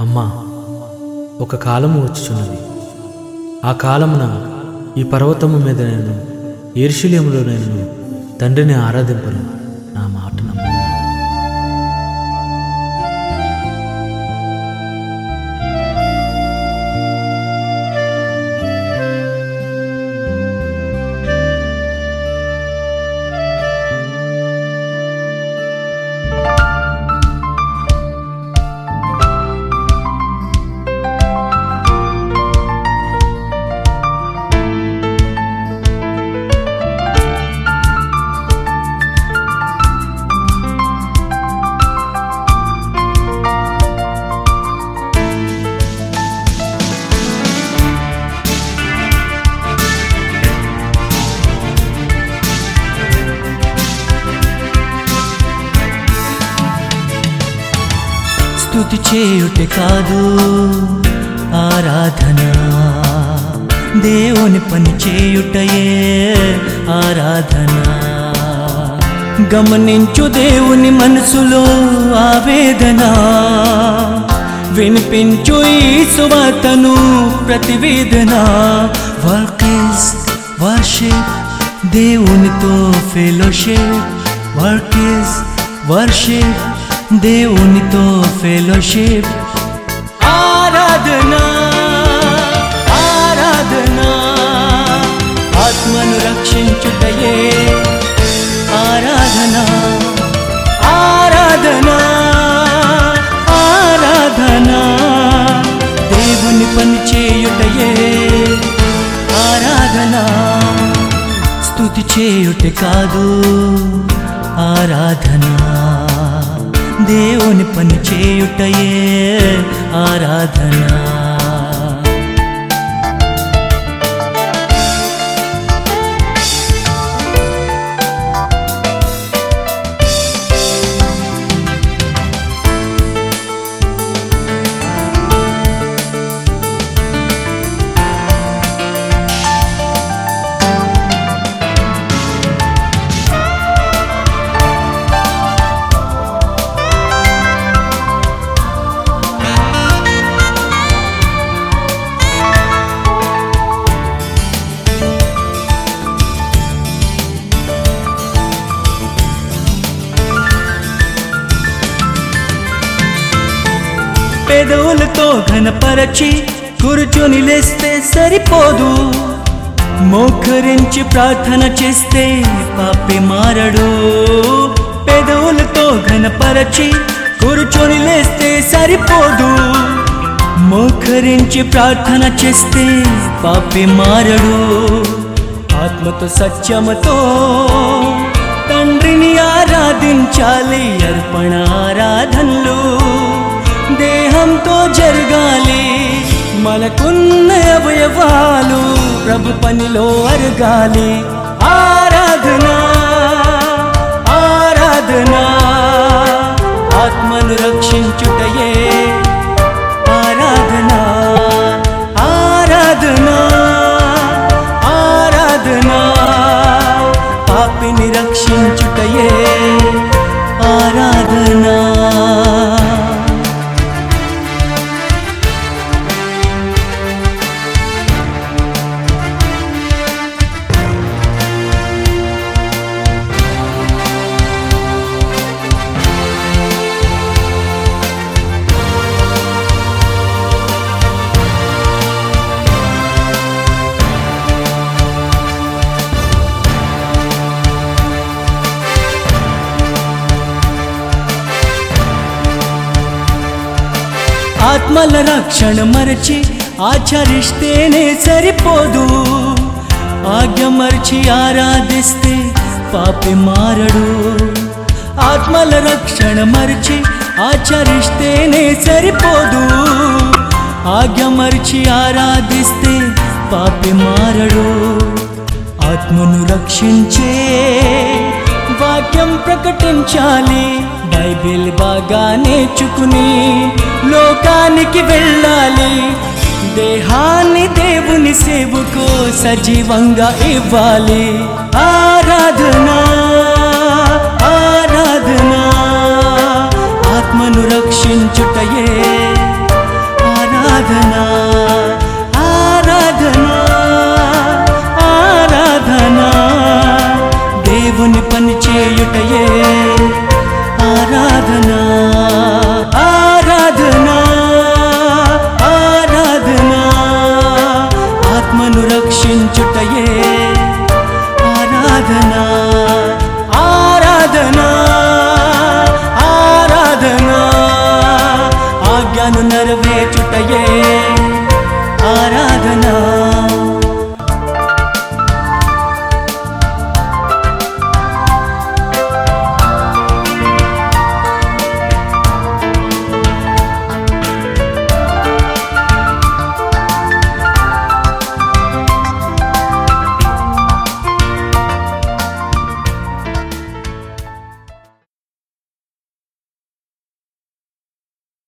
అమ్మా ఒక కాలము వచ్చుచున్నది. ఆ కాలమున ఈ పర్వతము మీద నేను ఏర్షులేములో నేను తండ్రిని ఆరాధింపను. స్థుతి చేయుటే కాదు ఆరాధన. దేవుని పని చేయుటయే ఆరాధన. గమనించు దేవుని మనసులో ఆవేదన వినిపించు ఈ సువార్తను ప్రతివేదన. వర్క్ ఇస్ వర్షిప్ దేవునితో ఫెలోషిప్. Work is worship. దేవునితో ఫెలోషిప్ ఆరాధనా ఆరాధనా. ఆత్మను రక్షించుటయే ఆరాధనా ఆరాధనా ఆరాధనా. దేవుని పని చేయుటయే. ఆరాధనా స్థుతి చేయుట కాదు. ఆరాధనా. దేవుని పని చేయుటయే ఆరాధనా. పెదవులతో ఘనపరచి కూర్చొని లేస్తే సరిపోదు. మోకరించి ప్రార్థన చేస్తే పాపి మారడు. పెదవులతో ఘనపరచి కూర్చొని లేస్తే సరిపోదు. మోకరించి ప్రార్థన చేస్తే పాపి మారడు. ఆత్మతో సత్యమతో తండ్రిని ఆరాధించాలి అర్పణ ఆరాధనలు. దేహంతో జరగాలి. మనకున్న అవయవాలు ప్రభు పనిలో అరగాలి. ఆరాధన ఆరాధన. ఆత్మను రక్షించు ఆత్మల రక్షణ మరచి ఆచరిస్తేనే సరిపోదు. ఆజ్ఞ మరచి ఆరాధిస్తే పాపి మారడు. ఆత్మల రక్షణ మరచి ఆచరిస్తేనే సరిపోదు. ఆజ్ఞ మరచి ఆరాధిస్తే పాపి మారడు. ఆత్మను రక్షించే వాక్యం ప్రకటించాలి. బైబిల్ బాగా నేర్చుకుని లోకానికి వెళ్ళాలి. దేహాన్ని దేవుని సేవకు సజీవంగా ఇవ్వాలి. ఆరాధన ఆరాధన ఆత్మను రక్షించుటయే ఆరాధనా.